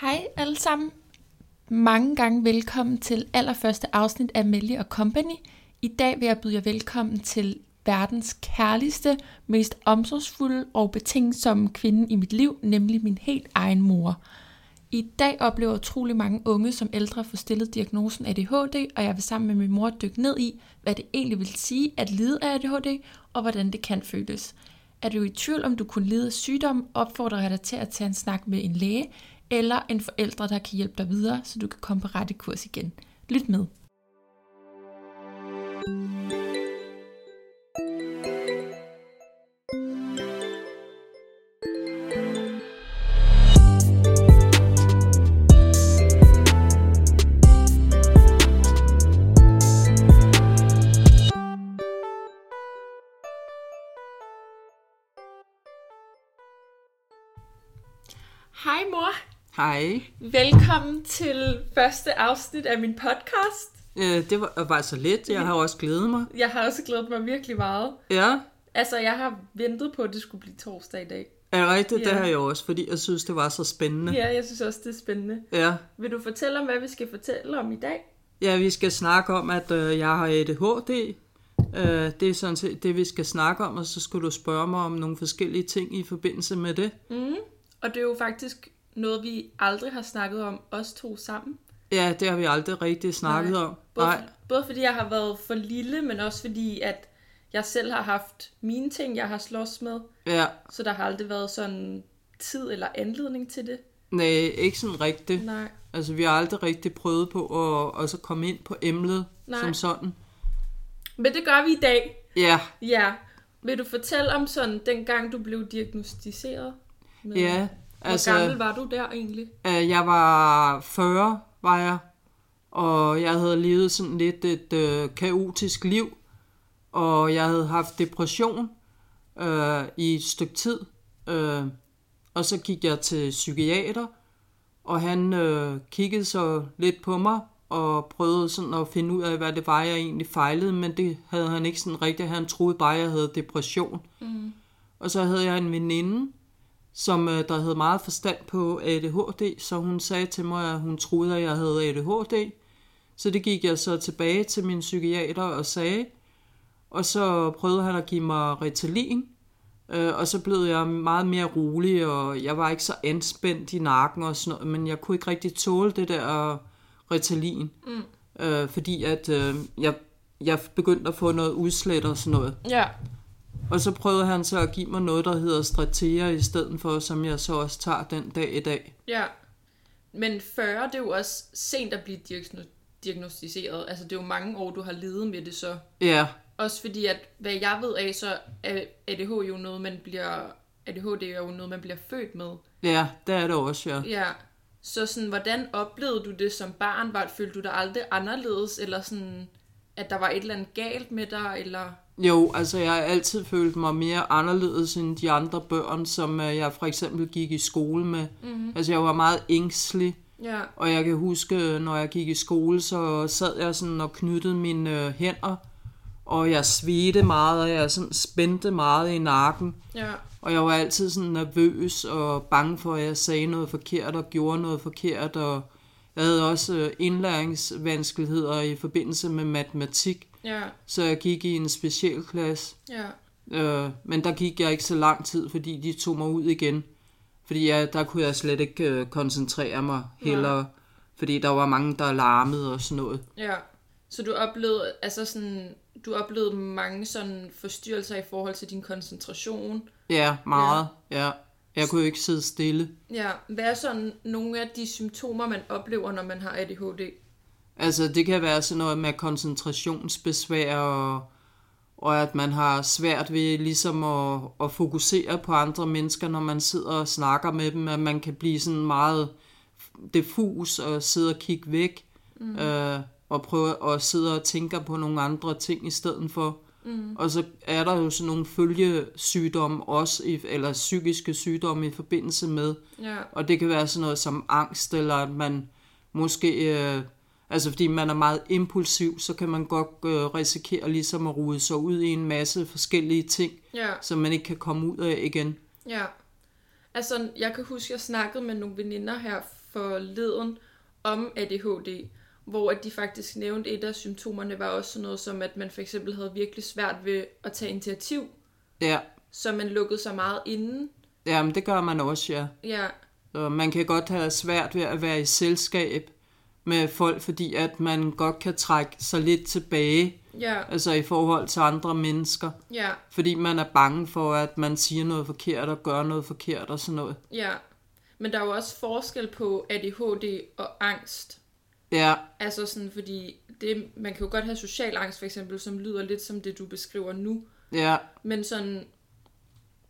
Hej alle sammen. Mange gange velkommen til allerførste afsnit af Melly Company. I dag vil jeg byde jer velkommen til verdens kærligste, mest omsorgsfulde og betingsomme kvinde i mit liv, nemlig min helt egen mor. I dag oplever utrolig mange unge som ældre får stillet diagnosen ADHD, og jeg vil sammen med min mor dykke ned i, hvad det egentlig vil sige at lide af ADHD, og hvordan det kan føles. Er du i tvivl om du kunne lide af sygdom, opfordrer jeg dig til at tage en snak med en læge, eller en forældre, der kan hjælpe dig videre, så du kan komme på rette kurs igen. Lyt med. Hej Hej. Velkommen til første afsnit af min podcast. Øh, det var, var så let. Jeg har også glædet mig. Jeg har også glædet mig virkelig meget. Ja, Altså, jeg har ventet på, at det skulle blive torsdag i dag. er det rigtigt? Det Ja. har jeg også, fordi jeg synes, det var så spændende. Ja, jeg synes også, det er spændende. Ja, Vil du fortælle om, hvad vi skal fortælle om i dag? ja vi skal snakke om, at øh, jeg har ADHD. Øh, det er sådan set det, vi skal snakke om, og så skulle du spørge mig om nogle forskellige ting i forbindelse med det. Mm. Og det er jo faktisk noget, vi aldrig har snakket om, os to sammen. Ja, det har vi aldrig rigtig snakket Nej. om. Både, Nej, både fordi jeg har været for lille, men også fordi, at jeg selv har haft mine ting, jeg har slås med. ja, Så der har aldrig været sådan tid eller anledning til det. nej, ikke sådan rigtigt. Nej. Altså, vi har aldrig rigtig prøvet på at, at så komme ind på emnet Nej. som sådan. Men det gør vi i dag. Ja, Ja. Vil du fortælle om sådan, dengang du blev diagnostiseret? Med, ja. Hvor Altså, gammel var du der egentlig? Øh, Jeg var 40, var jeg, og jeg havde levet sådan lidt et øh, kaotisk liv, og jeg havde haft depression øh, i et stykke tid, øh, og så gik jeg til psykiater, og han øh, kiggede så lidt på mig, og prøvede sådan at finde ud af, hvad det var, jeg egentlig fejlede, men det havde han ikke sådan rigtigt. Han troede bare, jeg havde depression. Mm. Og så havde jeg en veninde, som øh, der havde meget forstand på ADHD, så hun sagde til mig, at hun troede, at jeg havde ADHD. Så det gik jeg så tilbage til min psykiater og sagde, og så prøvede han at give mig Ritalin, øh, og så blev jeg meget mere rolig, og jeg var ikke så anspændt i nakken og sådan noget, men jeg kunne ikke rigtig tåle det der Ritalin, Mm. øh, fordi at øh, jeg, jeg begyndte at få noget udslæt og sådan noget. Ja. Og så prøvede han så at give mig noget, der hedder Stratea i stedet for, som jeg så også tager den dag i dag. Ja. Men 40, det er jo også sent at blive diagno- diagnostiseret. Altså, det er jo mange år, du har levet med det så. Ja, Også fordi, at hvad jeg ved af, så er ADH jo noget, man bliver... ADHD er jo noget, man bliver født med. ja, det er det også, ja. Ja. Så sådan, hvordan oplevede du det som barn? Var, følte du dig aldrig anderledes? Eller sådan, at der var et eller andet galt med dig? Eller... Jo, altså jeg har altid følt mig mere anderledes end de andre børn, som øh, jeg for eksempel gik i skole med. Mm-hmm. Altså jeg var meget ængstelig, Ja. og jeg kan huske, når jeg gik i skole, så sad jeg sådan og knyttede mine øh, hænder, og jeg svedte meget, og jeg sådan spændte meget i nakken. Ja. Og jeg var altid sådan nervøs og bange for, at jeg sagde noget forkert og gjorde noget forkert. Og jeg havde også øh, indlæringsvanskeligheder i forbindelse med matematik, Ja. så jeg gik i en specialklasse. Ja. Øh, men der gik jeg ikke så lang tid, fordi de tog mig ud igen. Fordi jeg, der kunne jeg slet ikke øh, koncentrere mig heller, fordi der var mange, der larmede og sådan noget. Ja. Så du oplevede, altså sådan, du oplevede mange sådan forstyrrelser i forhold til din koncentration. Ja, meget. Ja. ja. Jeg kunne ikke sidde stille. Ja. Hvad er sådan nogle af de symptomer, man oplever, når man har ADHD? Altså, det kan være sådan noget med koncentrationsbesvær, og, og at man har svært ved ligesom at, at fokusere på andre mennesker, når man sidder og snakker med dem, at man kan blive sådan meget diffus og sidde og kigge væk, mm. øh, og prøve at sidde og tænke på nogle andre ting i stedet for. Mm. Og så er der jo sådan nogle følgesygdomme også, i, eller psykiske sygdomme i forbindelse med, Ja. og det kan være sådan noget som angst, eller at man måske, øh, altså fordi man er meget impulsiv, så kan man godt øh, risikere ligesom at rude sig ud i en masse forskellige ting, Ja. som man ikke kan komme ud af igen. Ja. Altså, jeg kan huske, jeg snakkede med nogle veninder her forleden om ADHD, hvor at de faktisk nævnte, et af symptomerne var også sådan noget som, at man for eksempel havde virkelig svært ved at tage initiativ, Ja, så man lukkede sig meget inden. jamen det gør man også, ja. Ja, Så man kan godt have svært ved at være i selskab med folk, fordi at man godt kan trække sig lidt tilbage, ja, altså i forhold til andre mennesker. ja, Fordi man er bange for, at man siger noget forkert og gør noget forkert og sådan noget. ja. Men der er jo også forskel på ADHD og angst. Ja, Altså sådan, fordi det, man kan jo godt have social angst for eksempel, som lyder lidt som det, du beskriver nu. ja, Men sådan,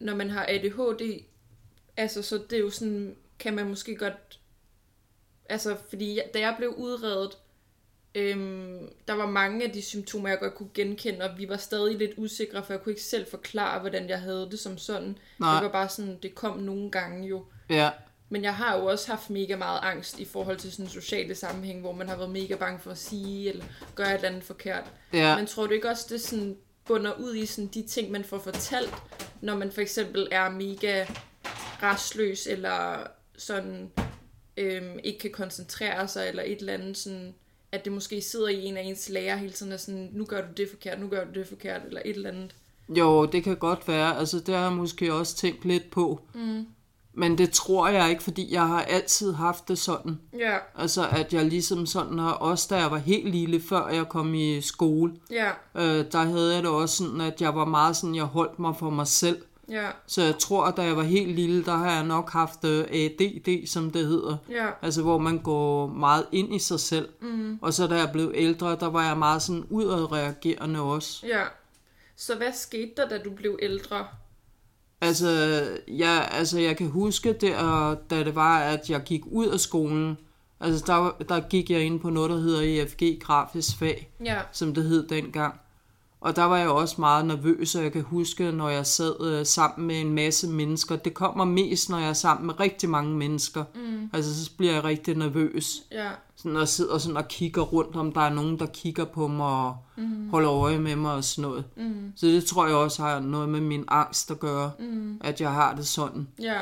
når man har ADHD, altså så det er jo sådan, kan man måske godt, altså fordi jeg, da jeg blev udredet, øhm, der var mange af de symptomer, jeg godt kunne genkende, og vi var stadig lidt usikre, for jeg kunne ikke selv forklare, hvordan jeg havde det som sådan. Nej. Det var bare sådan, det kom nogle gange jo. ja, Men jeg har jo også haft mega meget angst i forhold til sådan sociale sammenhæng, hvor man har været mega bange for at sige, eller gøre et eller andet forkert. ja. Men tror du ikke også, det sådan bunder ud i sådan de ting, man får fortalt, når man for eksempel er mega restløs, eller sådan øhm, ikke kan koncentrere sig, eller et eller andet sådan, at det måske sidder i en af ens lærer hele tiden, og sådan, nu gør du det forkert, nu gør du det forkert, eller et eller andet. Jo, det kan godt være. Altså, det har jeg måske også tænkt lidt på. Mm. Men det tror jeg ikke, fordi jeg har altid haft det sådan. Ja, Altså, at jeg ligesom sådan har, også da jeg var helt lille, før jeg kom i skole, ja, øh, der havde jeg det også sådan, at jeg var meget sådan, jeg holdt mig for mig selv. Ja, Så jeg tror, at da jeg var helt lille, der har jeg nok haft øh, ADD, som det hedder. ja, Altså, hvor man går meget ind i sig selv. Mm. Og så da jeg blev ældre, der var jeg meget sådan udadreagerende også. ja. Så hvad skete der, da du blev ældre? Altså, jeg, altså, jeg kan huske der, da det var, at jeg gik ud af skolen. Altså, der, der gik jeg ind på noget, der hedder EFG Grafisk Fag, Ja, som det hed dengang. Og der var jeg også meget nervøs, og jeg kan huske, når jeg sad øh, sammen med en masse mennesker. Det kommer mest, når jeg er sammen med rigtig mange mennesker. Mm. Altså, så bliver jeg rigtig nervøs. ja, Sådan, og sidder sådan og kigger rundt, om der er nogen, der kigger på mig og mm. holder øje med mig og sådan noget. Mm. Så det tror jeg også har noget med min angst at gøre, mm. at jeg har det sådan. ja,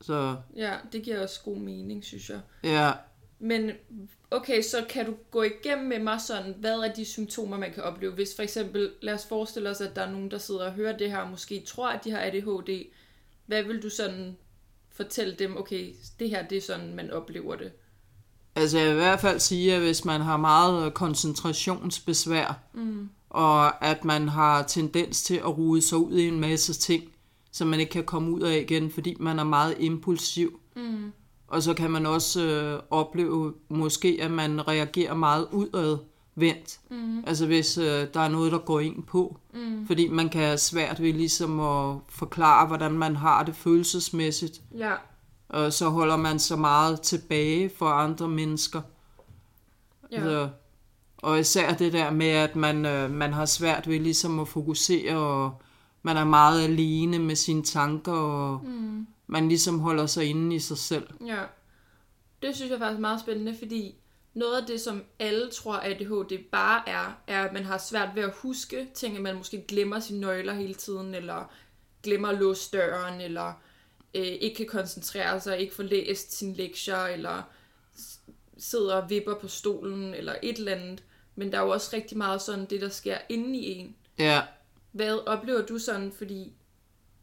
Så ja, det giver også god mening, synes jeg. ja, Men okay, så kan du gå igennem med mig sådan, hvad er de symptomer, man kan opleve? Hvis for eksempel, lad os forestille os, at der er nogen, der sidder og hører det her, og måske tror, at de har ADHD. Hvad vil du sådan fortælle dem, okay, det her, det er sådan, man oplever det? altså jeg vil i hvert fald sige, at hvis man har meget koncentrationsbesvær, mm. og at man har tendens til at rude sig ud i en masse ting, som man ikke kan komme ud af igen, fordi man er meget impulsiv. Mm. Og så kan man også øh, opleve måske, at man reagerer meget udadvendt. Mm. Altså hvis øh, der er noget, der går ind på. Mm. Fordi man kan have svært ved ligesom at forklare, hvordan man har det følelsesmæssigt. Ja, Og så holder man så meget tilbage for andre mennesker. ja, Så, og især det der med, at man, øh, man har svært ved ligesom at fokusere, og man er meget alene med sine tanker, og mm. Man ligesom holder sig inde i sig selv. ja. Det synes jeg faktisk er meget spændende, fordi noget af det, som alle tror, at ADHD bare er, er, at man har svært ved at huske ting, at man måske glemmer sine nøgler hele tiden, eller glemmer at låse døren, eller øh, ikke kan koncentrere sig, ikke får læst sine lektier, eller sidder og vipper på stolen, eller et eller andet. Men der er jo også rigtig meget sådan det, der sker inde i en. Ja, Hvad oplever du sådan, fordi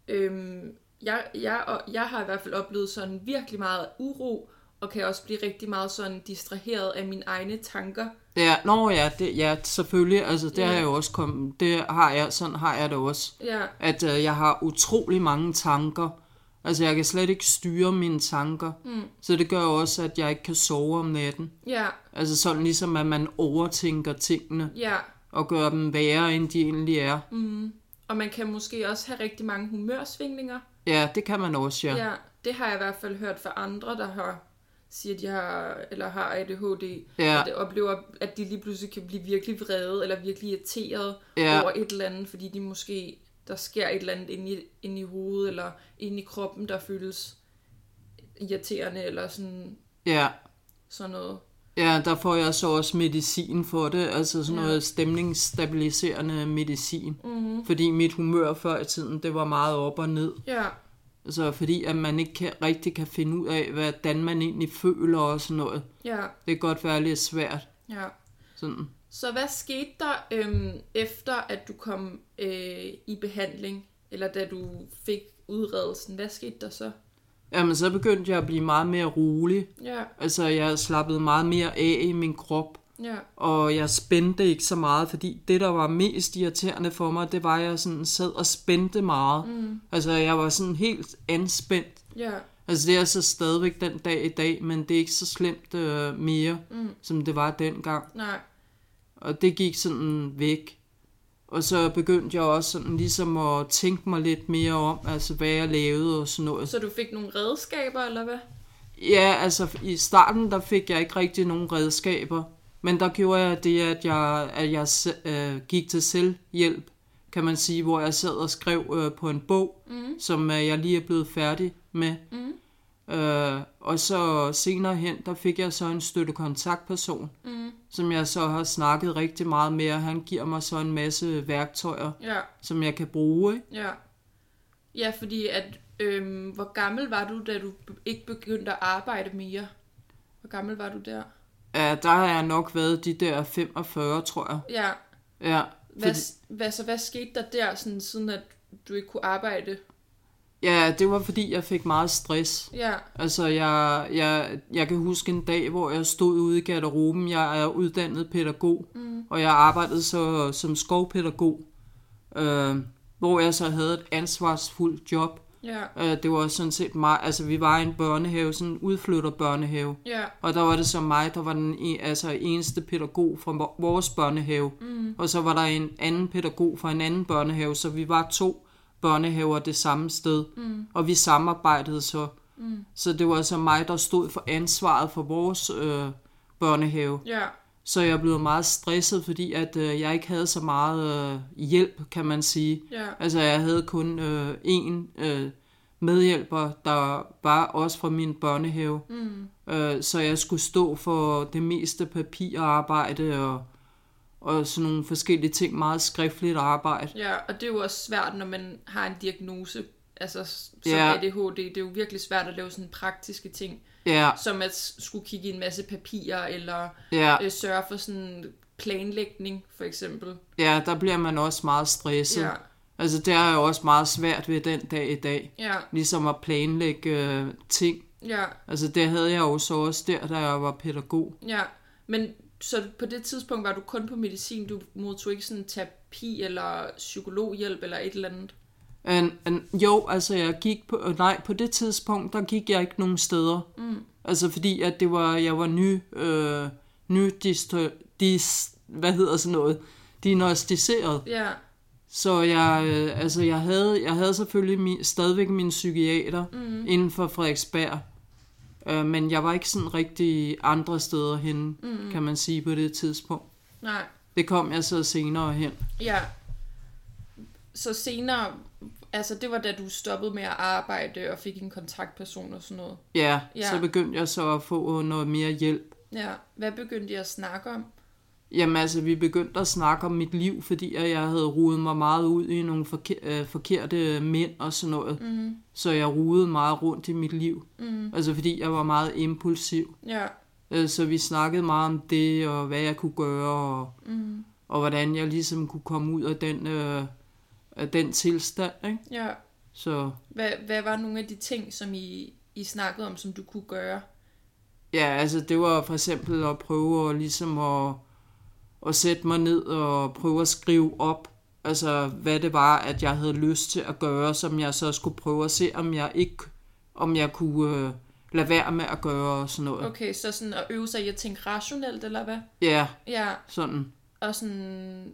øhm, jeg, jeg, og jeg har i hvert fald oplevet sådan virkelig meget uro, og kan også blive rigtig meget sådan distraheret af mine egne tanker. ja, nå ja, det, ja, selvfølgelig, altså det Ja. har jeg jo også kommet, det har jeg, sådan har jeg det også. Ja, At øh, jeg har utrolig mange tanker, altså jeg kan slet ikke styre mine tanker, mm. så det gør også, at jeg ikke kan sove om natten. ja, Altså sådan ligesom, at man overtænker tingene, ja. og gør dem værre, end de egentlig er. Og man kan måske også have rigtig mange humørsvingninger. Ja, det kan man også, ja. Ja, det har jeg i hvert fald hørt fra andre, der har siger, at de har, eller har ADHD, Ja. og det oplever, at de lige pludselig kan blive virkelig vrede, eller virkelig irriteret Ja. over et eller andet, fordi de måske, der sker et eller andet inde i, inde i hovedet, eller inde i kroppen, der føles irriterende, eller sådan, Ja. sådan noget. Ja, der får jeg så også medicin for det, altså sådan Ja. noget stemningsstabiliserende medicin. Mm-hmm. Fordi mit humør før i tiden, det var meget op og ned. Ja, Altså fordi at man ikke kan, rigtig kan finde ud af, hvordan man egentlig føler og sådan noget. Ja, Det kan godt være lidt svært. ja. Sådan. Så hvad skete der øhm, efter, at du kom øh, i behandling, eller da du fik udredelsen? Hvad skete der så? Jamen, så begyndte jeg at blive meget mere rolig. Ja, Altså, jeg slappede meget mere af i min krop. ja, Og jeg spændte ikke så meget, fordi det, der var mest irriterende for mig, det var, at jeg sådan sad og spændte meget. Mm. Altså, jeg var sådan helt anspændt. ja, Altså, det er så stadigvæk den dag i dag, men det er ikke så slemt øh, mere, mm. som det var dengang. nej, Og det gik sådan væk. Og så begyndte jeg også sådan ligesom at tænke mig lidt mere om, altså hvad jeg lavede og sådan noget. så du fik nogle redskaber, eller hvad? Ja, altså i starten, der fik jeg ikke rigtig nogen redskaber. Men der gjorde jeg det, at jeg, at jeg øh, gik til selvhjælp, kan man sige, hvor jeg sad og skrev øh, på en bog, mm. som øh, jeg lige er blevet færdig med. Mm. Øh, og så senere hen, der fik jeg så en støtte kontaktperson, mm. som jeg så har snakket rigtig meget med, og han giver mig så en masse værktøjer, Ja, som jeg kan bruge. Ikke? ja. Ja, fordi at, øhm, hvor gammel var du, da du ikke begyndte at arbejde mere? Hvor gammel var du der? Ja, der har jeg nok været de der 45, tror jeg. Ja, Ja, hvad, hvad, så hvad skete der der, sådan, siden at du ikke kunne arbejde? Ja, det var fordi, jeg fik meget stress. Ja, Altså, jeg, jeg, jeg kan huske en dag, hvor jeg stod ude i garderoben. Jeg er uddannet pædagog, mm. og jeg arbejdede så som skovpædagog, øh, hvor jeg så havde et ansvarsfuldt job. ja, Øh, det var sådan set mig, altså vi var i en børnehave, sådan en udflytter børnehave. ja, Og der var det så mig, der var den en, altså eneste pædagog fra vor- vores børnehave. Mm. Og så var der en anden pædagog fra en anden børnehave, så vi var to børnehaver det samme sted. Mm. Og vi samarbejdede så. Mm. Så det var så mig, der stod for ansvaret for vores øh, børnehave. ja, Så jeg blev meget stresset, fordi at øh, jeg ikke havde så meget øh, hjælp, kan man sige. ja, Altså jeg havde kun øh, én øh, medhjælper, der var også fra min børnehave. Mm. Øh, så jeg skulle stå for det meste papirarbejde og, og sådan nogle forskellige ting, meget skriftligt arbejde. ja. Og det er jo også svært, når man har en diagnose, altså som Ja. ADHD. Det er jo virkelig svært at lave sådan praktiske ting, Ja, som at skulle kigge i en masse papirer, eller ja, øh, sørge for sådan planlægning, for eksempel. ja, der bliver man også meget stresset. Ja, Altså det er jo også meget svært ved den dag i dag. ja, Ligesom at planlægge øh, ting. ja, Altså det havde jeg jo så også der, da jeg var pædagog. ja. Men så på det tidspunkt var du kun på medicin, du modtog ikke sådan terapi eller psykologhjælp eller et eller andet? En, en, jo, altså jeg gik på, nej, på det tidspunkt, der gik jeg ikke nogen steder. Mm. Altså fordi, at det var, jeg var ny, øh, ny distro, dis, hvad hedder sådan noget, diagnostiseret. Ja, Så jeg, øh, altså jeg havde, jeg havde selvfølgelig min, stadigvæk min psykiater mm. inden for Frederiksberg. Øh, men jeg var ikke sådan rigtig andre steder hen, mm. kan man sige på det tidspunkt. nej, Det kom jeg så senere hen. ja. Så senere, altså det var da du stoppede med at arbejde og fik en kontaktperson og sådan noget. Ja, Ja. ja. så begyndte jeg så at få noget mere hjælp. Ja, hvad begyndte jeg at snakke om? Jamen altså, vi begyndte at snakke om mit liv, fordi jeg havde rodet mig meget ud i nogle forke- øh, forkerte mænd og sådan noget. Mm. Så jeg rodede meget rundt i mit liv. Mm. Altså fordi jeg var meget impulsiv. Ja, Øh, Så vi snakkede meget om det, og hvad jeg kunne gøre, og, mm. og hvordan jeg ligesom kunne komme ud af den, øh, af den tilstand. Ikke? ja. Så Hvad, hvad var nogle af de ting, som I, I snakkede om, som du kunne gøre? ja, altså det var for eksempel at prøve at, ligesom at, at sætte mig ned og prøve at skrive op, altså hvad det var, at jeg havde lyst til at gøre, som jeg så skulle prøve at se, om jeg ikke, om jeg kunne øh, lade være med at gøre og sådan noget. Okay, så sådan at øve sig i at tænke rationelt, eller hvad? Ja, Ja, sådan. og sådan,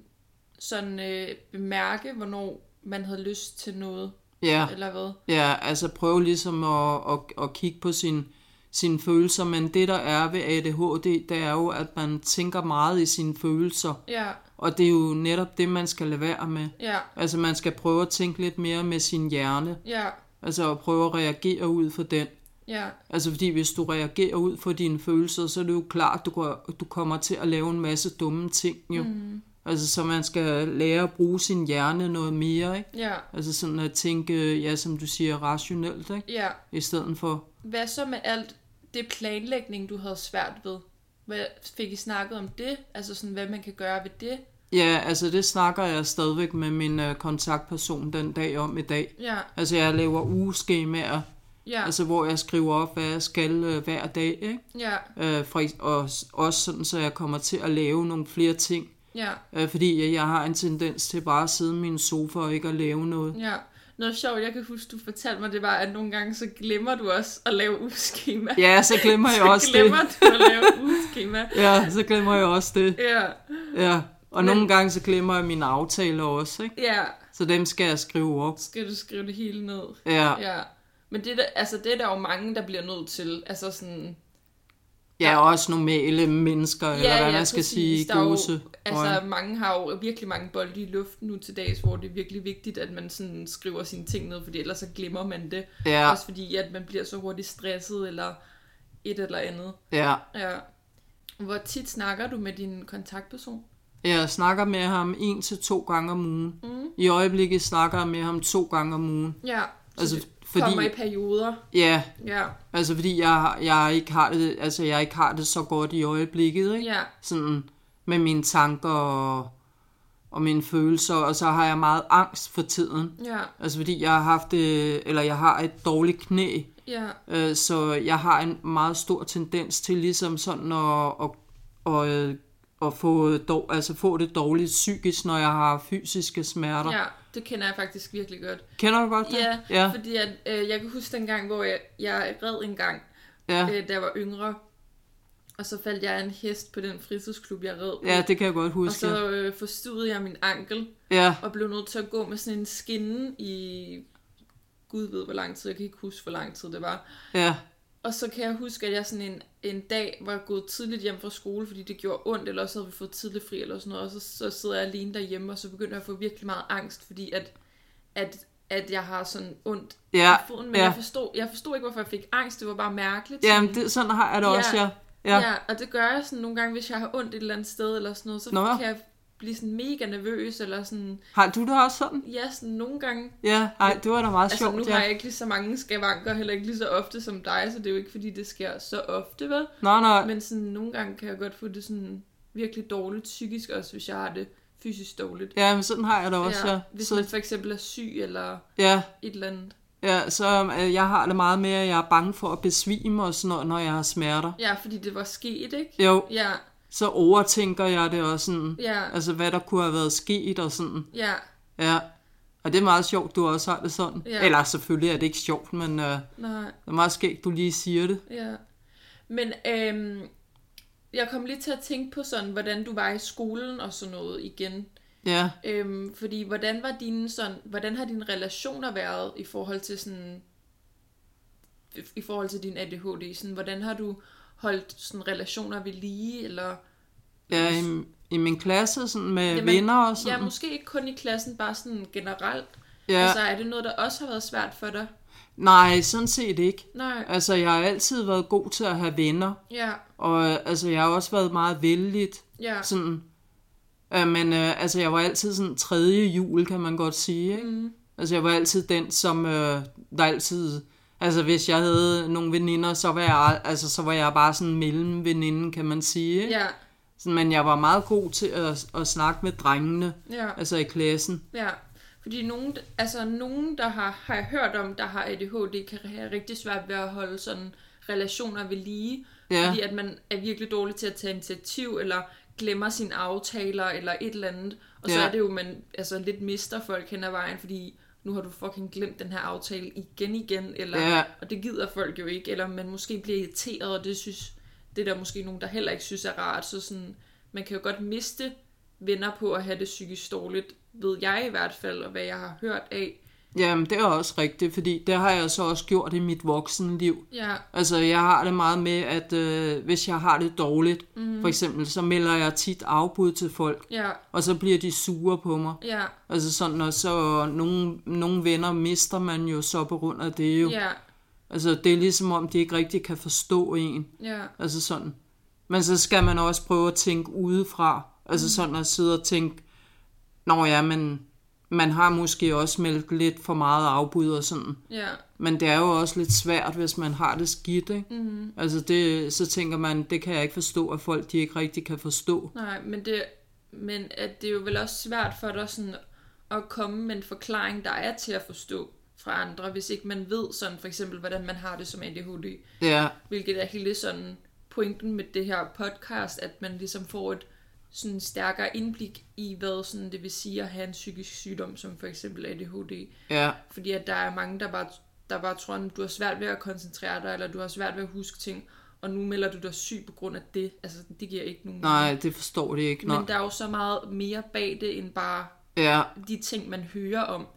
sådan øh, bemærke, hvornår man havde lyst til noget, Ja. eller hvad? Ja, altså prøve ligesom at, at, at kigge på sin, sine følelser, men det der er ved ADHD, det er jo, at man tænker meget i sine følelser, Ja, og det er jo netop det, man skal lade være med. ja, Altså man skal prøve at tænke lidt mere med sin hjerne, ja, altså at prøve at reagere ud for den. ja, Altså fordi hvis du reagerer ud for dine følelser, så er det jo klart, at du, går- du kommer til at lave en masse dumme ting jo. Mm. Altså, så man skal lære at bruge sin hjerne noget mere, ikke? Ja, Altså sådan at tænke, ja, som du siger, rationelt, ikke? ja. I stedet for, Hvad så med alt det planlægning, du havde svært ved? Hvad, fik I snakket om det? Altså sådan, hvad man kan gøre ved det? ja, altså det snakker jeg stadigvæk med min øh, kontaktperson den dag om i dag. Ja, Altså jeg laver ugeskemaer, ja, altså hvor jeg skriver op, hvad jeg skal øh, hver dag, ikke? ja, Øh, for, og også sådan, så jeg kommer til at lave nogle flere ting. ja, Øh, fordi jeg har en tendens til bare at sidde i min sofa og ikke at lave noget. ja. Noget sjovt, jeg kan huske, du fortalte mig, det var, at nogle gange så glemmer du også at lave ugeskema. Ja, så glemmer jeg også så glemmer det. du at lave ugeskema. Ja, så glemmer jeg også det. Ja, Ja. Og Men- nogle gange så glemmer jeg mine aftaler også, ikke? ja. Så dem skal jeg skrive op. Skal du skrive det hele ned? Ja, Ja. Men det, er der, altså, det er der jo mange, der bliver nødt til. Altså sådan... ja også normale mennesker, eller Ja, hvad ja, man skal præcis. sige, Der er jo- gose. Altså, mange har jo virkelig mange bolde i luften nu til dags, hvor det er virkelig vigtigt, at man sådan skriver sine ting ned, fordi ellers så glemmer man det. Ja, Også fordi, at man bliver så hurtigt stresset, eller et eller andet. ja. Ja. Hvor tit snakker du med din kontaktperson? Jeg snakker med ham en til to gange om ugen. Mm. I øjeblikket snakker jeg med ham to gange om ugen. Ja. Så Altså, det fordi, kommer i perioder. ja, Ja. altså fordi jeg, jeg, ikke har det, altså jeg ikke har det så godt i øjeblikket, ikke? Ja. Sådan med mine tanker og, og mine følelser, og så har jeg meget angst for tiden. Ja. Altså fordi jeg har haft det, eller jeg har et dårligt knæ, Ja. øh, så jeg har en meget stor tendens til ligesom sådan at, at, at, øh, at få, dår, altså få det dårligt psykisk, når jeg har fysiske smerter. Ja. Det kender jeg faktisk virkelig godt. Kender du godt det? Ja, ja. fordi at, øh, jeg kan huske den gang, hvor jeg, jeg red en gang, ja. øh, da jeg var yngre. Og så faldt jeg en hest på den fritidsklub, jeg red på. Ja, det kan jeg godt og huske. så øh, forstudede jeg min ankel, Ja, og blev nødt til at gå med sådan en skinne i... Gud ved, hvor lang tid. Jeg kan ikke huske, hvor lang tid det var. ja, Og så kan jeg huske, at jeg sådan en, en dag var gået tidligt hjem fra skole, fordi det gjorde ondt, eller også havde vi fået tidligt fri, eller sådan noget. Og så, så sidder jeg alene derhjemme, og så begynder jeg at få virkelig meget angst, fordi at, at, at jeg har sådan ondt ja. i foden. Men ja. jeg, forstod, jeg forstod ikke, hvorfor jeg fik angst. Det var bare mærkeligt. Jamen, sådan. det, sådan har jeg det Ja. også, ja. Ja. Ja, ja, og det gør jeg sådan nogle gange, hvis jeg har ondt et eller andet sted, eller sådan noget, så Nå. kan jeg blive sådan mega nervøs, eller sådan, Har du det også sådan? ja, sådan nogle gange. Ja, ej, det var da meget Altså, sjovt, nu ja. har jeg ikke lige så mange skavanker, heller ikke lige så ofte som dig, så det er jo ikke, fordi det sker så ofte, vel? Nej, nej, Men sådan, nogle gange kan jeg godt få det sådan virkelig dårligt psykisk, også hvis jeg har det fysisk dårligt. ja, men sådan har jeg det også, ja. Hvis Så, man for eksempel er syg, eller ja, et eller andet. ja, så øh, jeg har det meget med, at jeg er bange for at besvime og sådan noget, når jeg har smerter. Ja, fordi det var sket, ikke? Jo, Ja, så overtænker jeg det også sådan, ja, altså hvad der kunne have været sket og sådan. ja, Ja, og det er meget sjovt, du også har det sådan. Ja. Eller selvfølgelig er det ikke sjovt, men øh, det nej. er meget skægt, du lige siger det. Ja. Men øhm, jeg kom lige til at tænke på sådan, hvordan du var i skolen og sådan noget igen. Ja, Øhm, fordi hvordan var dine sådan, hvordan har dine relationer været i forhold til sådan, i forhold til din ADHD? Sådan, hvordan har du holdt sådan relationer ved lige, eller ja i, i min klasse sådan med Jamen, venner og ja, sådan. måske ikke kun i klassen, bare sådan generelt. Ja, Altså, er det noget, der også har været svært for dig? nej, sådan set ikke. Nej. Altså, jeg har altid været god til at have venner, Ja, og altså, jeg har også været meget vældigt, ja. sådan. Øh, men øh, altså, jeg var altid sådan tredje jul, kan man godt sige, ikke? Mm, Altså, jeg var altid den, som øh, der altid... Altså, hvis jeg havde nogle veninder, så var jeg, altså, så var jeg bare sådan mellem veninde, kan man sige. Ja, Sådan, men jeg var meget god til at, at snakke med drengene, ja. altså i klassen. Ja, fordi nogen, altså nogen, der har, har jeg hørt om, der har ADHD, kan have rigtig svært ved at holde sådan relationer ved lige, Ja, fordi at man er virkelig dårlig til at tage initiativ, eller glemmer sine aftaler, eller et eller andet. Og så Ja. er det jo, man altså, lidt mister folk hen ad vejen, fordi nu har du fucking glemt den her aftale igen igen, eller, Ja. og det gider folk jo ikke, eller man måske bliver irriteret, og det synes, det er der måske nogen, der heller ikke synes er rart, så sådan, man kan jo godt miste venner på at have det psykisk dårligt, ved jeg i hvert fald, og hvad jeg har hørt af. Jamen det er også rigtigt, fordi det har jeg så også gjort i mit voksenliv. Ja, Altså, jeg har det meget med, at øh, hvis jeg har det dårligt, mm. for eksempel, så melder jeg tit afbud til folk, ja, og så bliver de sure på mig. ja, Altså sådan, og så nogle, nogle venner mister man jo så på grund af det jo. ja, Altså, det er ligesom om, de ikke rigtig kan forstå en. ja, Altså sådan. Men så skal man også prøve at tænke udefra. Altså sådan at sidde og tænke, Nå ja, men man har måske også meldt lidt for meget afbud og sådan. Ja. Men det er jo også lidt svært, hvis man har det skidt, ikke? Mm-hmm. Altså det, så tænker man, det kan jeg ikke forstå, at folk de ikke rigtig kan forstå. Nej, men det, men at det er jo vel også svært for dig sådan at komme med en forklaring, der er til at forstå fra andre, hvis ikke man ved sådan for eksempel, hvordan man har det som ADHD. Ja, Hvilket er hele sådan pointen med det her podcast, at man ligesom får et sådan stærkere indblik i, hvad sådan det vil sige at have en psykisk sygdom, som for eksempel ADHD. ja, Fordi at der er mange, der bare, der bare tror, at du har svært ved at koncentrere dig, eller du har svært ved at huske ting, og nu melder du dig syg på grund af det. Altså, det giver ikke nogen nej, det forstår de ikke. Nå. Men der er jo så meget mere bag det, end bare Ja, de ting, man hører om.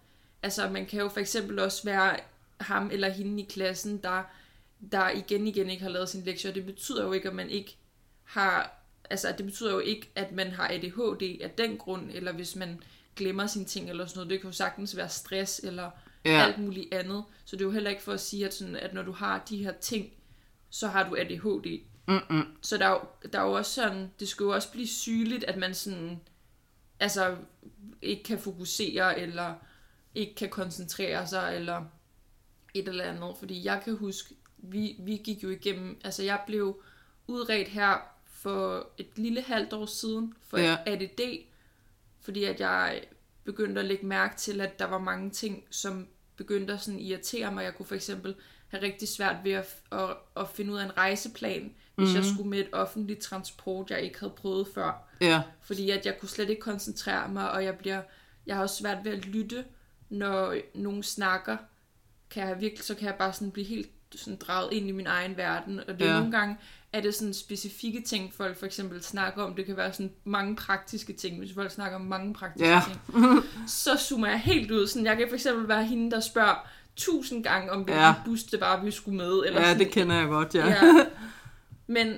Altså, man kan jo for eksempel også være ham eller hende i klassen, der, der igen igen ikke har lavet sin lektier. Det betyder jo ikke, at man ikke har... Altså, det betyder jo ikke, at man har ADHD af den grund, eller hvis man glemmer sine ting eller sådan noget. Det kan jo sagtens være stress eller Ja. alt muligt andet. Så det er jo heller ikke for at sige, at, sådan, at når du har de her ting, så har du ADHD. Mm-mm. Så der er, jo, der er jo også sådan, det skulle jo også blive sygeligt, at man sådan, altså ikke kan fokusere, eller ikke kan koncentrere sig, eller et eller andet. Fordi jeg kan huske, vi, vi gik jo igennem, altså jeg blev udredt her for et lille halvt år siden for Ja. ADD, fordi at jeg begyndte at lægge mærke til, at der var mange ting, som begyndte at sådan irritere mig. Jeg kunne for eksempel have rigtig svært ved at, at, at finde ud af en rejseplan, hvis Mhm. mm-hmm. jeg skulle med et offentligt transport, jeg ikke havde prøvet før. ja, Fordi at jeg kunne slet ikke koncentrere mig, og jeg bliver, jeg har også svært ved at lytte, når nogen snakker. Kan jeg virkelig, så kan jeg bare sådan blive helt sådan draget ind i min egen verden. Og det er Ja. nogle gange, er det sådan specifikke ting, folk for eksempel snakker om. Det kan være sådan mange praktiske ting, hvis folk snakker om mange praktiske Ja. ting. Så zoomer jeg helt ud. Sådan, jeg kan for eksempel være hende, der spørger tusind gange, om hvilken ja. bus det var, vi skulle med. Eller ja, sådan, det kender jeg godt, ja. Ja. Men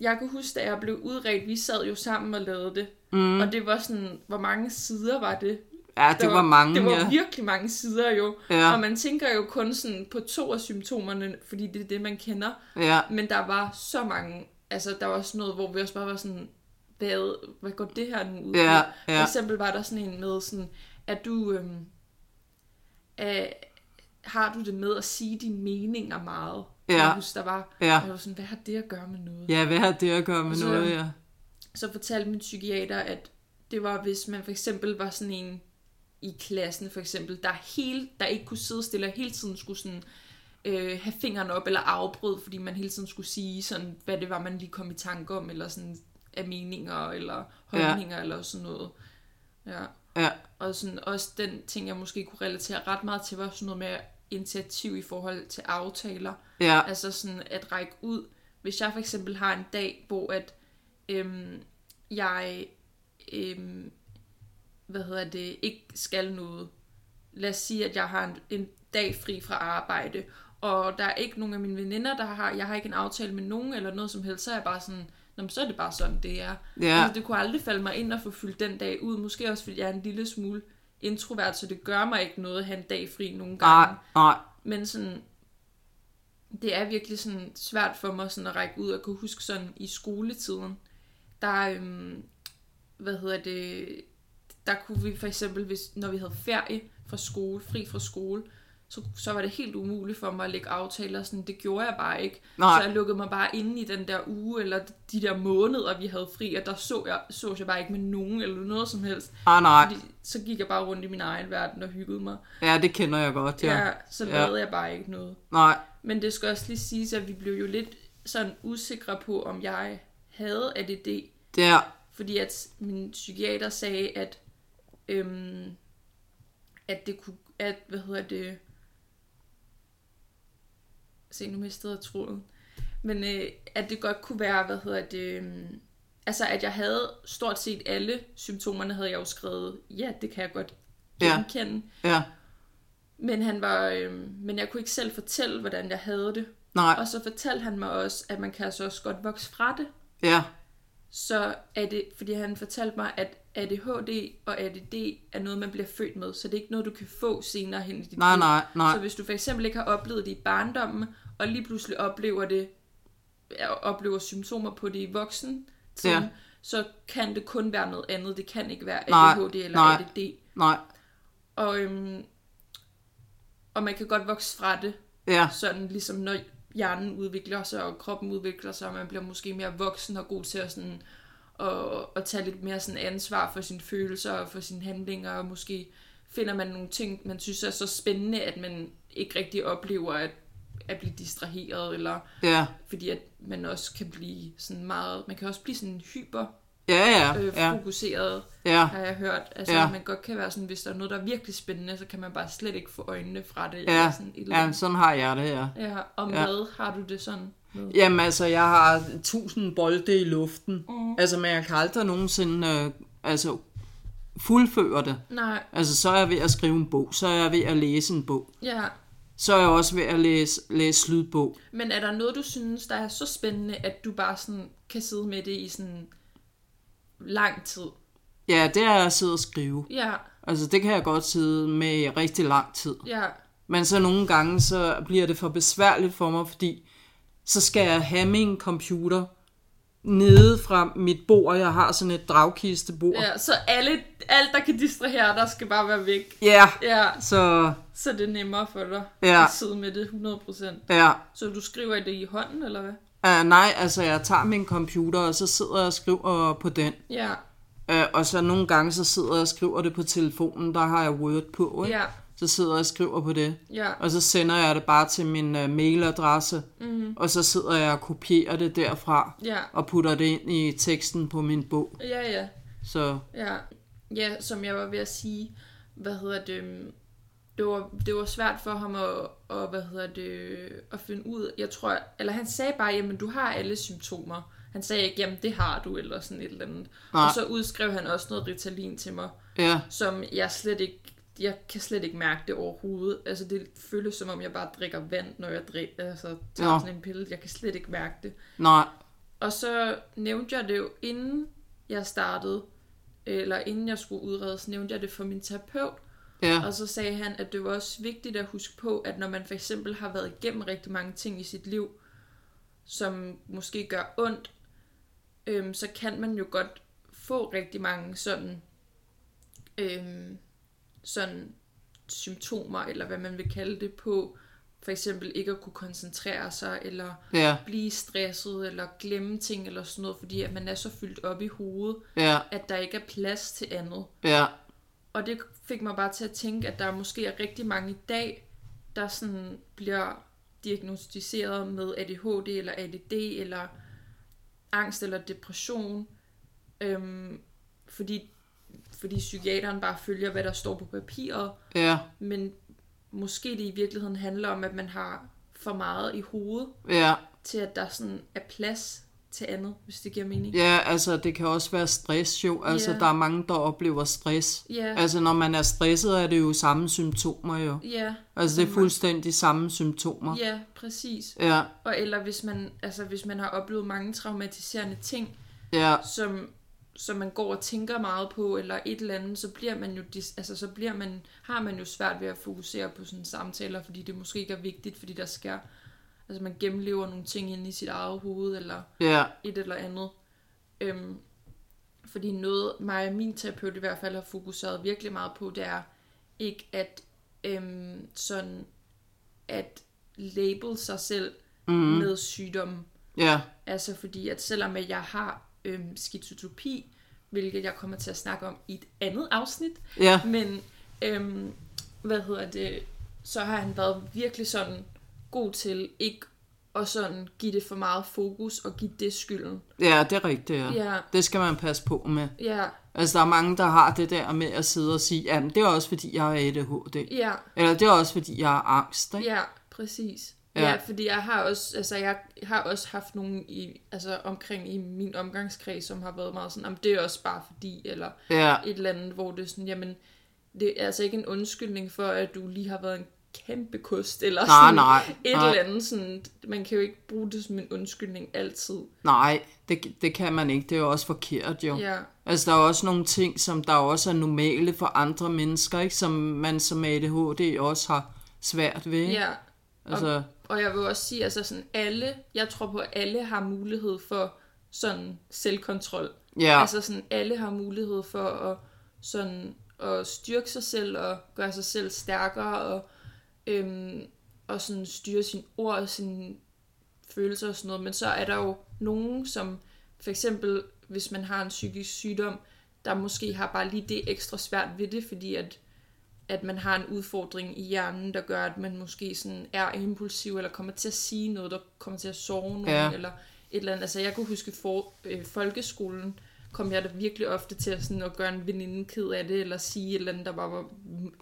jeg kan huske, da jeg blev udredt, vi sad jo sammen og lavede det. Mm. Og det var sådan, hvor mange sider var det? Ja, det Der var mange, Det var ja. virkelig mange sider jo. Ja. Og man tænker jo kun sådan på to af symptomerne, fordi det er det, man kender. Ja, Men der var så mange, altså der var sådan noget, hvor vi også bare var sådan, hvad, hvad går det her nu ud på? Ja, For ja. eksempel var der sådan en med sådan, at du, øhm, øh, har du det med at sige dine meninger meget? Ja. Jeg husker, der var, Ja. og var sådan, hvad har det at gøre med noget? ja, hvad har det at gøre med Så- noget, ja. så fortalte min psykiater, at det var, hvis man for eksempel var sådan en i klassen, for eksempel, der, hele, der ikke kunne sidde stille og hele tiden skulle sådan, øh, have fingrene op eller afbrød, fordi man hele tiden skulle sige, sådan, hvad det var, man lige kom i tanke om, eller sådan af meninger, eller holdninger, ja. eller sådan noget. Ja. Ja, Og sådan, også den ting, jeg måske kunne relatere ret meget til, var sådan noget med initiativ i forhold til aftaler. ja, Altså sådan at række ud. Hvis jeg for eksempel har en dag, hvor at øhm, jeg øhm, hvad hedder det, ikke skal noget. Lad os sige, at jeg har en, en dag fri fra arbejde, og der er ikke nogen af mine veninder, der har, jeg har ikke en aftale med nogen eller noget som helst, så er jeg bare sådan, Nå, så er det bare sådan, det er. Ja. Altså, det kunne aldrig falde mig ind at få fyldt den dag ud. Måske også, fordi jeg er en lille smule introvert, så det gør mig ikke noget at have en dag fri nogle gange. nej, nej, Men sådan, det er virkelig sådan svært for mig sådan at række ud og kunne huske sådan i skoletiden. Der, øhm, hvad hedder det, der kunne vi for eksempel, hvis, når vi havde ferie fra skole, fri fra skole, så, så var det helt umuligt for mig at lægge aftaler. Sådan, det gjorde jeg bare ikke. Nej. Så jeg lukkede mig bare inde i den der uge, eller de der måneder, vi havde fri, og der så jeg, så jeg bare ikke med nogen, eller noget som helst. nej, nej. Fordi så gik jeg bare rundt i min egen verden og hyggede mig. Ja, det kender jeg godt, ja. Ja, så Ja. lavede jeg bare ikke noget. Nej, Men det skal også lige siges, at vi blev jo lidt sådan usikre på, om jeg havde ADD. der, Fordi at min psykiater sagde, at, øhm, at det kunne, at, hvad hedder det, se nu mistede jeg tråden, men øh, at det godt kunne være, hvad hedder det, øhm, altså at jeg havde stort set alle symptomerne, havde jeg jo skrevet, ja, det kan jeg godt Ja. genkende. ja, Men han var, øh, men jeg kunne ikke selv fortælle, hvordan jeg havde det. nej, Og så fortalte han mig også, at man kan altså også godt vokse fra det. ja, Så er det, fordi han fortalte mig, at ADHD og ADD er noget, man bliver født med, så det er ikke noget, du kan få senere hen i dit nej, liv. nej, nej, Så hvis du for eksempel ikke har oplevet det i barndommen, og lige pludselig oplever det, oplever symptomer på det i voksen, Ja. så kan det kun være noget andet. Det kan ikke være Nej, ADHD eller nej. ADD. Nej, Og, øhm, og man kan godt vokse fra det, ja, sådan ligesom når hjernen udvikler sig, og kroppen udvikler sig, og man bliver måske mere voksen og god til at, sådan, at, at tage lidt mere sådan ansvar for sine følelser og for sine handlinger, og måske finder man nogle ting, man synes er så spændende, at man ikke rigtig oplever at, at blive distraheret, eller ja, fordi at man også kan blive sådan meget, man kan også blive sådan hyper ja, ja, øh, ja, fokuseret, ja, har jeg hørt. Altså, Ja. ja. man godt kan være sådan, hvis der er noget, der er virkelig spændende, så kan man bare slet ikke få øjnene fra det. Ja. eller sådan et eller ja, andet. sådan har jeg det, ja. ja. Og Ja. med har du det sådan? Med? Jamen altså, jeg har tusind bolde i luften. Mm. Altså, men jeg kan aldrig nogensinde øh, altså, fuldføre det. Nej, Altså, så er jeg ved at skrive en bog, så er jeg ved at læse en bog. ja. Så er jeg også ved at læse, læse slutbog. Men er der noget, du synes, der er så spændende, at du bare sådan kan sidde med det i sådan lang tid? Ja, det er at sidde og skrive. Ja, Altså, det kan jeg godt sidde med i rigtig lang tid. ja, Men så nogle gange, så bliver det for besværligt for mig, fordi så skal jeg have min computer nede fra mit bord. Jeg har sådan et dragkistebord. ja. Så alle, alt, der kan distrahere dig, skal bare være væk. Ja, Ja, så så det er nemmere for dig Ja. at sidde med det 100%. ja. Så du skriver det i hånden, eller hvad? Uh, nej, altså jeg tager min computer, og så sidder jeg og skriver på den. Ja, Uh, og så nogle gange, så sidder jeg og skriver det på telefonen. Der har jeg Word på, ikke? ja, Så sidder jeg og skriver på det. ja. Og så sender jeg det bare til min uh, mailadresse. Mm. Og så sidder jeg og kopierer det derfra. Ja, Og putter det ind i teksten på min bog. ja, ja. Så Ja, ja, som jeg var ved at sige, hvad hedder det, øhm, det var, det var svært for ham at, og, hvad hedder det, at finde ud, jeg tror, eller han sagde bare, jamen du har alle symptomer. Han sagde ikke, jamen det har du, eller sådan et eller andet. Nej. Og så udskrev han også noget Ritalin til mig, ja, som jeg slet ikke, jeg kan slet ikke mærke det overhovedet. Altså det føles som om, jeg bare drikker vand, når jeg drikker, altså tager Nå. sådan en pille. Jeg kan slet ikke mærke det. nej, Og så nævnte jeg det jo, inden jeg startede, eller inden jeg skulle udredes, nævnte jeg det for min terapeut. ja, Og så sagde han, at det var også vigtigt at huske på, at når man for eksempel har været igennem rigtig mange ting i sit liv, som måske gør ondt, øhm, så kan man jo godt få rigtig mange sådan, øhm, sådan symptomer, eller hvad man vil kalde det på, for eksempel ikke at kunne koncentrere sig, eller ja, blive stresset, eller glemme ting, eller sådan noget, fordi at man er så fyldt op i hovedet, ja, at der ikke er plads til andet. ja, Og det fik mig bare til at tænke, at der måske er rigtig mange i dag, der sådan bliver diagnostiseret med ADHD eller ADD eller angst eller depression, øhm, fordi, fordi psykiateren bare følger, hvad der står på papiret, ja, men måske det i virkeligheden handler om, at man har for meget i hovedet, ja. til at der sådan er plads til andet, hvis det giver mening. Ja, altså det kan også være stress jo. Altså Ja. der er mange, der oplever stress. Ja, Altså når man er stresset, er det jo samme symptomer jo. ja, Altså det er fuldstændig samme symptomer. ja, præcis. Ja, Og eller hvis man, altså hvis man har oplevet mange traumatiserende ting, ja, som, som man går og tænker meget på, eller et eller andet, så bliver man jo, altså så bliver man, har man jo svært ved at fokusere på sådan samtaler, fordi det måske ikke er vigtigt, fordi der sker, altså man gennemlever nogle ting inde i sit eget hoved, eller ja, et eller andet. Øhm, fordi noget, mig og min terapeut i hvert fald har fokuseret virkelig meget på, det er ikke at øhm, sådan at label sig selv mm. med sygdommen. ja, Altså fordi, at selvom jeg har øhm, skizotopi, hvilket jeg kommer til at snakke om i et andet afsnit, ja, men øhm, hvad hedder det, så har han været virkelig sådan god til ikke at sådan give det for meget fokus og give det skylden. ja, det er rigtigt, ja. Ja, Det skal man passe på med. ja, Altså der er mange, der har det der med at sidde og sige, jamen det er også fordi, jeg har ADHD. ja, Eller det er også fordi, jeg har angst. Ikke? ja, præcis. Ja. Ja. fordi jeg har også, altså jeg har også haft nogen i, altså omkring i min omgangskreds, som har været meget sådan, jamen det er også bare fordi, eller Ja, et eller andet, hvor det er sådan, jamen, det er altså ikke en undskyldning for, at du lige har været en kæmpe kost, eller nej, sådan nej, et nej, eller andet, sådan, man kan jo ikke bruge det som en undskyldning altid. nej, det, det kan man ikke. Det er jo også forkert jo. Ja, Altså, der er også nogle ting, som der også er normale for andre mennesker, ikke? Som man som ADHD også har svært ved, ikke? ja. Altså, Og jeg vil også sige, altså sådan alle, jeg tror på, at alle har mulighed for sådan selvkontrol. Ja, Altså sådan, alle har mulighed for at, sådan, at styrke sig selv og gøre sig selv stærkere og, øhm, og sådan styre sine ord og sine følelser og sådan noget. Men så er der jo nogen, som for eksempel, hvis man har en psykisk sygdom, der måske har bare lige det ekstra svært ved det, fordi at, at man har en udfordring i hjernen, der gør, at man måske sådan er impulsiv, eller kommer til at sige noget, der kommer til at sove nogen, Ja. eller et eller andet. Altså jeg kunne huske for øh, folkeskolen, kom jeg da virkelig ofte til at, sådan, at gøre en veninde ked af det, eller sige et eller andet, der bare var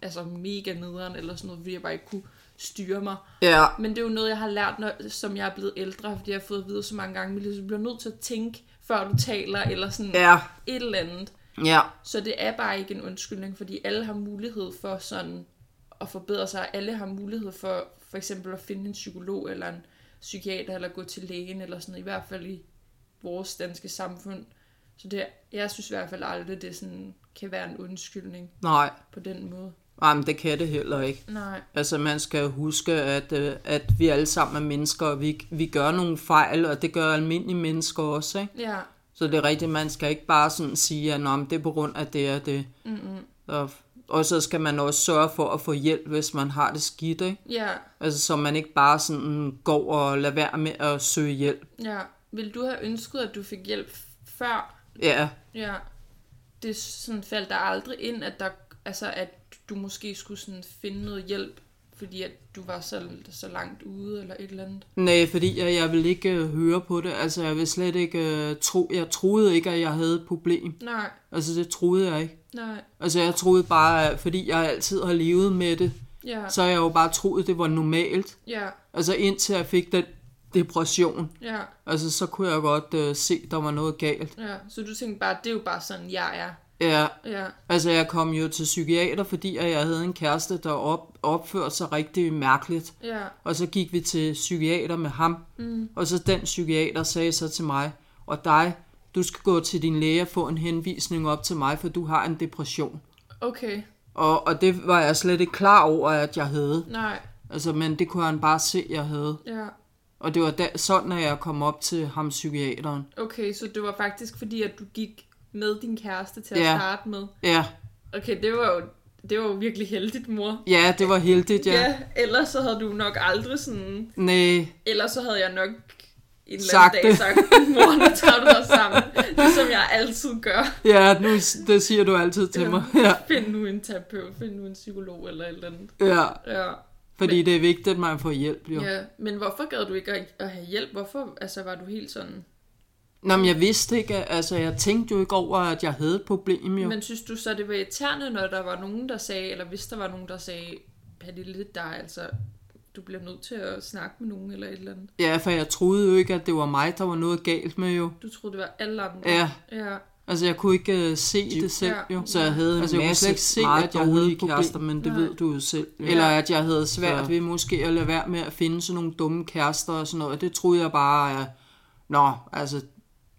altså, mega nederen, eller sådan noget, fordi jeg bare ikke kunne styre mig. ja, Men det er jo noget, jeg har lært, når, som jeg er blevet ældre, fordi jeg har fået at vide så mange gange, at du bliver nødt til at tænke, før du taler, eller sådan ja, et eller andet. Ja, Så det er bare ikke en undskyldning, fordi alle har mulighed for sådan at forbedre sig. Alle har mulighed for for eksempel at finde en psykolog eller en psykiater, eller gå til lægen, eller sådan noget, i hvert fald i vores danske samfund. Så det, jeg synes i hvert fald aldrig, det sådan, kan være en undskyldning nej. på den måde. Jamen, det kan det heller ikke. Nej, Altså, man skal huske, at, øh, at vi alle sammen er mennesker, og vi, vi gør nogle fejl, og det gør almindelige mennesker også, ikke? ja, Så det er rigtigt, man skal ikke bare sådan sige, at Nå, men det er på grund af det og det. mm-mm. Og, og så skal man også sørge for at få hjælp, hvis man har det skidt, ikke? ja, Altså, så man ikke bare sådan går og lader være med at søge hjælp. ja. Vil du have ønsket, at du fik hjælp før Ja, Ja, det sådan faldt der aldrig ind, at der, altså at du måske skulle sådan finde noget hjælp, fordi at du var så, så langt ude eller et eller andet. nej, fordi jeg, jeg vil ikke øh, høre på det. Altså, jeg vil slet ikke øh, tro, jeg troede ikke, at jeg havde et problem. Nej, Altså, det troede jeg ikke. nej, Altså, jeg troede bare, at fordi jeg altid har levet med det, ja, så har jeg jo bare troet, det var normalt. ja, Altså, indtil jeg fik den depression. ja, Altså, så kunne jeg godt øh, se, der var noget galt. ja. Så du tænkte bare, det er jo bare sådan, jeg er. Ja, Ja, altså, jeg kom jo til psykiater, fordi jeg havde en kæreste, der op, opførte sig rigtig mærkeligt. ja, Og så gik vi til psykiater med ham. mm, Og så den psykiater sagde så til mig, og dig, du skal gå til din læge og få en henvisning op til mig, for du har en depression. okay, Og, og det var jeg slet ikke klar over, at jeg havde. nej, Altså, men det kunne han bare se, jeg havde. ja. Og det var da, sådan, at jeg kom op til ham psykiateren. Okay, så det var faktisk fordi, at du gik med din kæreste til at Ja. starte med. Ja, Okay, det var jo, det var jo virkelig heldigt, mor. ja det var heldigt, ja. ja, ellers så havde du nok aldrig sådan Nej, Ellers så havde jeg nok en eller Sagt anden dag det. sagt, mor, nu tager du dig sammen. Ligesom jeg altid gør. ja, nu, det siger du altid til Ja. mig. Ja, Find nu en terapeut, find nu en psykolog eller et eller andet. ja. Ja. fordi det er vigtigt, at man får hjælp, jo. ja. Men hvorfor gad du ikke at, at have hjælp? Hvorfor altså, var du helt sådan... Nå, men jeg vidste ikke, altså jeg tænkte jo ikke over, at jeg havde et problem, jo. Men synes du så, det var irriterende, når der var nogen, der sagde, eller hvis der var nogen, der sagde, Pernille, der er altså, du bliver nødt til at snakke med nogen eller et eller andet. Ja, for jeg troede jo ikke, at det var mig, der var noget galt med, jo. Du troede, det var alle andre. Ja. Ja. Altså, jeg kunne ikke uh, se det selv, Ja. jo. Så jeg havde altså, jeg kunne slet ikke se, at jeg havde kærester, men det Nej. ved du jo selv. Ja. Eller at jeg havde svært Så- ved måske at lade være med at finde sådan nogle dumme kærester og sådan noget. Det troede jeg bare, at... Nå, altså,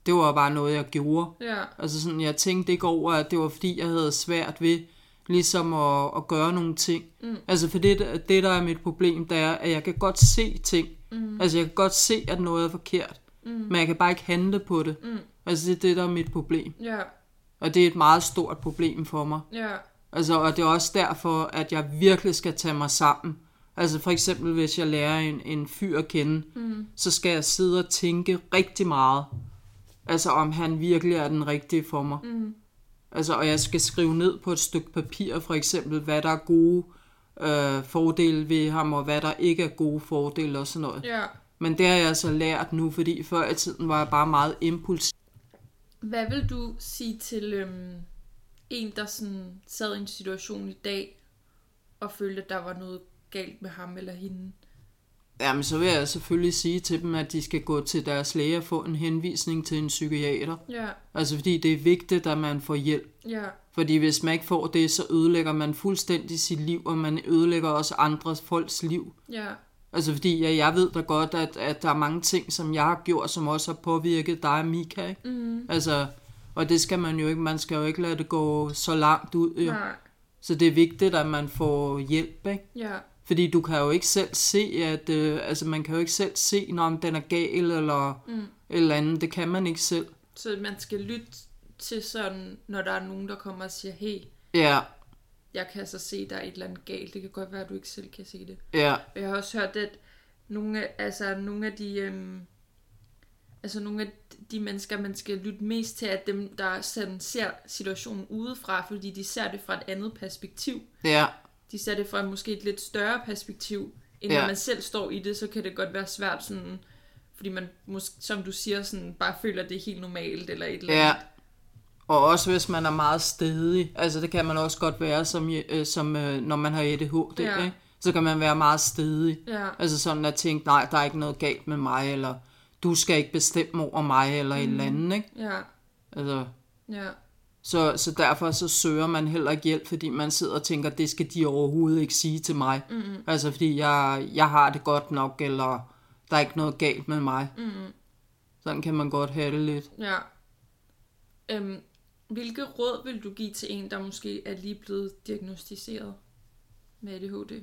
det var bare noget, jeg gjorde. Ja. Altså sådan, jeg tænkte ikke over, at det var fordi, jeg havde svært ved ligesom at, at gøre nogle ting. Mm. Altså for det, det, der er mit problem, det er, at jeg kan godt se ting. Mm. Altså jeg kan godt se, at noget er forkert. Mm. Men jeg kan bare ikke handle på det. Mm. Altså det er det, der er mit problem. Ja. Og det er et meget stort problem for mig. Ja. Altså, og det er også derfor, at jeg virkelig skal tage mig sammen. Altså for eksempel, hvis jeg lærer en, en fyr at kende, Mm. så skal jeg sidde og tænke rigtig meget. Altså om han virkelig er den rigtige for mig. Mm. Altså, og jeg skal skrive ned på et stykke papir, for eksempel, hvad der er gode øh, fordele ved ham, og hvad der ikke er gode fordele og sådan noget. Ja. Men det har jeg så lært nu, fordi før i tiden var jeg bare meget impulsiv. Hvad vil du sige til øhm, en, der sådan sad i en situation i dag, og følte, at der var noget galt med ham eller hende? Jamen, så vil jeg selvfølgelig sige til dem, at de skal gå til deres læge og få en henvisning til en psykiater. Ja, Altså, fordi det er vigtigt, at man får hjælp. ja, Fordi hvis man ikke får det, så ødelægger man fuldstændig sit liv, og man ødelægger også andres folks liv. ja, Altså fordi ja, jeg ved da godt, at, at der er mange ting, som jeg har gjort, som også har påvirket dig og Mika. Ikke? mm, Altså, og det skal man jo ikke. Man skal jo ikke lade det gå så langt ud. Jo. nej, Så det er vigtigt, at man får hjælp. Ikke? ja, Fordi du kan jo ikke selv se, at øh, altså man kan jo ikke selv se, når den er gal eller mm. eller andet. Det kan man ikke selv. Så man skal lytte til sådan, når der er nogen, der kommer og siger, hey, Ja, jeg kan altså se, der er et eller andet galt. Det kan godt være, at du ikke selv kan se det. ja, jeg har også hørt, at nogle af, altså, nogle af de... Øhm, altså nogle af de mennesker, man skal lytte mest til, er dem, der sådan ser situationen udefra, fordi de ser det fra et andet perspektiv. ja, De ser det fra måske et lidt større perspektiv, end Ja. når man selv står i det, så kan det godt være svært sådan, fordi man, måske, som du siger, sådan, bare føler, at det er helt normalt, eller et eller ja. andet. Og også hvis man er meget stedig. Altså det kan man også godt være, som, øh, som øh, når man har ADHD, Ja. ja. ikke? Så kan man være meget stedig. Ja. Altså sådan at tænke, nej, der er ikke noget galt med mig, eller du skal ikke bestemme over mig, eller mm. et eller andet, ikke? Ja, Altså, ja, så, så derfor så søger man heller ikke hjælp, fordi man sidder og tænker, det skal de overhovedet ikke sige til mig. Mm-hmm. Altså fordi jeg, jeg har det godt nok, eller der er ikke noget galt med mig. Mm-hmm. Sådan kan man godt have det lidt. ja. Øhm, hvilke råd vil du give til en, der måske er lige blevet diagnostiseret med ADHD?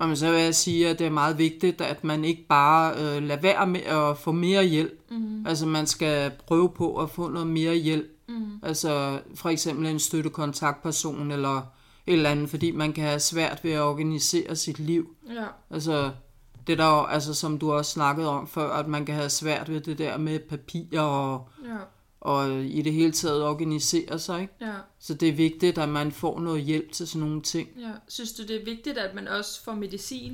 Jamen, så vil jeg sige, at det er meget vigtigt, at man ikke bare øh, lader være med at få mere hjælp. Mm. Altså, man skal prøve på at få noget mere hjælp. Mm. Altså, for eksempel en støttekontaktperson eller et eller andet, fordi man kan have svært ved at organisere sit liv. Ja, Altså, det der jo, altså, som du også snakkede om før, at man kan have svært ved det der med papir og, ja, og i det hele taget organisere sig, ikke? ja, Så det er vigtigt, at man får noget hjælp til sådan nogle ting. ja. Synes du, det er vigtigt, at man også får medicin?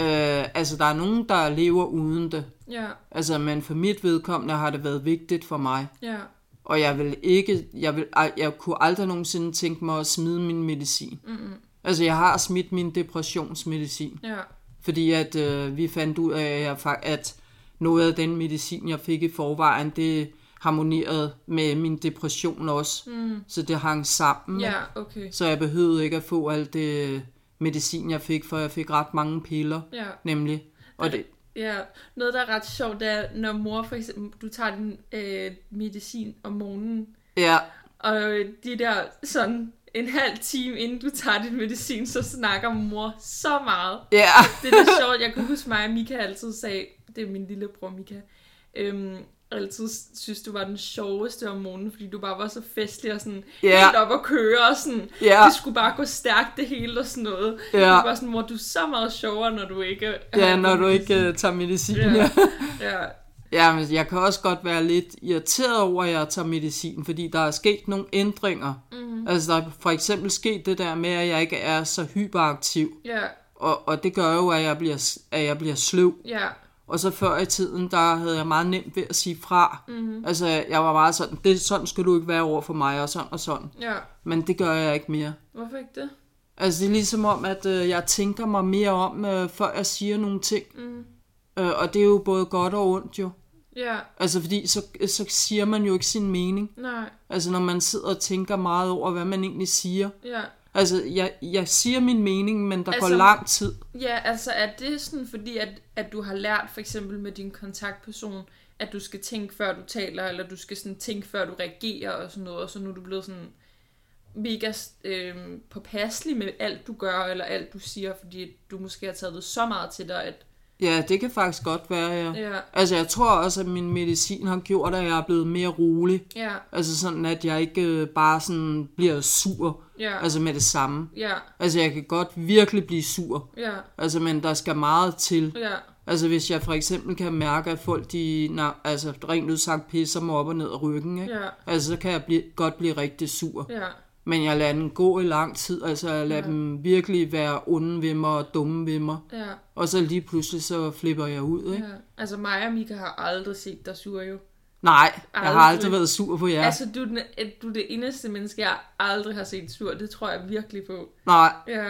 Øh, altså, der er nogen, der lever uden det. Ja, Altså, men for mit vedkommende har det været vigtigt for mig. ja, Og jeg vil ikke, jeg, vil, jeg kunne aldrig nogensinde tænke mig at smide min medicin. mm Altså, jeg har smidt min depressionsmedicin. ja, Fordi at øh, vi fandt ud af, at noget af den medicin, jeg fik i forvejen, det harmonerede med min depression også. mm. Så det hang sammen. ja, okay. Så jeg behøvede ikke at få alt det medicin, jeg fik, for jeg fik ret mange piller, Ja, nemlig. Og det, ja. Noget, der er ret sjovt, det er, når mor for eksempel, du tager din øh, medicin om morgenen, ja, og de der sådan en halv time inden du tager din medicin, så snakker mor så meget. ja, Det er det sjovt. Jeg kan huske mig, og Mika altid sagde, det er min lillebror Mika, øhm, altid synes, du var den sjoveste om morgenen, fordi du bare var så festlig og sådan Ja. helt op at køre og sådan, Ja. det skulle bare gå stærkt det hele og sådan noget. Ja. Det var sådan, mor, du er så meget sjovere, når du ikke... ja, når du ikke uh, tager medicin. Ja. Ja. Ja, ja, men jeg kan også godt være lidt irriteret over, at jeg tager medicin, fordi der er sket nogle ændringer. Mm. Altså, der er for eksempel sket det der med, at jeg ikke er så hyperaktiv. ja, Og, og det gør jo, at jeg bliver, at jeg bliver sløv. ja, Og så før i tiden, der havde jeg meget nemt ved at sige fra. Mm. Altså, jeg var meget sådan, det, sådan skal du ikke være over for mig, og sådan og sådan. ja. Men det gør jeg ikke mere. Hvorfor ikke det? Altså, det er ligesom om, at øh, jeg tænker mig mere om, øh, før jeg siger nogle ting. Mm. Øh, og det er jo både godt og ondt jo. Ja, Altså, fordi så, så siger man jo ikke sin mening. nej, Altså, når man sidder og tænker meget over, hvad man egentlig siger. ja. Altså, jeg, jeg siger min mening, men der altså, går lang tid. Ja, altså er det sådan fordi, at, at du har lært for eksempel med din kontaktperson, at du skal tænke før du taler, eller du skal sådan tænke før du reagerer og sådan noget, og så nu er du blevet sådan mega øh, påpasselig med alt du gør, eller alt du siger, fordi du måske har taget det så meget til dig, at Ja, det kan faktisk godt være, ja. ja, Altså, jeg tror også, at min medicin har gjort, at jeg er blevet mere rolig. ja, Altså sådan, at jeg ikke øh, bare sådan bliver sur, ja, altså med det samme. ja, Altså, jeg kan godt virkelig blive sur. ja, Altså, men der skal meget til. ja, Altså, hvis jeg for eksempel kan mærke, at folk, de, nej, altså, rent udsagt pisser mig op og ned af ryggen, ikke? ja, Altså, så kan jeg blive, godt blive rigtig sur. ja, Men jeg lader den gå i lang tid, altså jeg lader Ja. dem virkelig være onde ved mig og dumme ved mig. ja, Og så lige pludselig, så flipper jeg ud, ikke? ja. Altså mig og Mika har aldrig set dig sur jo. Nej, jeg har Aldrig. aldrig været sur på jer. Altså, du er, den, du er det eneste menneske, jeg aldrig har set sur. Det tror jeg virkelig på. Nej, Ja.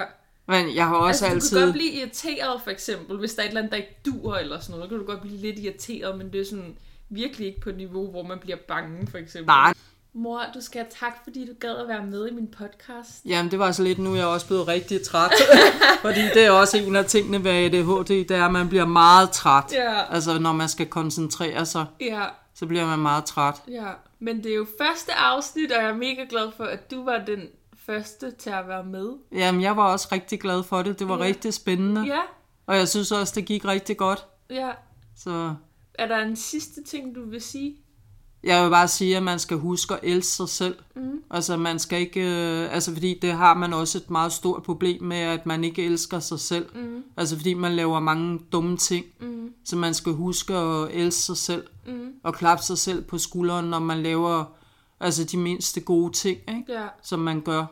men jeg har også altså, altid... du kan godt blive irriteret, for eksempel, hvis der er et eller andet, der ikke dur eller sådan noget. Så kan du godt blive lidt irriteret, men det er sådan virkelig ikke på et niveau, hvor man bliver bange, for eksempel. Nej, Mor, du skal have tak, fordi du gad at være med i min podcast. jamen det var så lidt, nu er jeg også blevet rigtig træt. Fordi det er også en af tingene ved ADHD, det er, at man bliver meget træt. Ja. Altså når man skal koncentrere sig, Ja, så bliver man meget træt. ja. Men det er jo første afsnit, og jeg er mega glad for, at du var den første til at være med. Jamen jeg var også rigtig glad for det, det var Ja. rigtig spændende. Ja, Og jeg synes også, det gik rigtig godt. ja. Så Er der en sidste ting, du vil sige? Jeg vil bare sige, at man skal huske at elske sig selv. Mm. Altså man skal ikke, øh, altså fordi det har man også et meget stort problem med, at man ikke elsker sig selv. Mm. Altså fordi man laver mange dumme ting. Mm. Så man skal huske at elske sig selv. Mm. Og klappe sig selv på skulderen, når man laver altså de mindste gode ting, ikke? Ja. som man gør.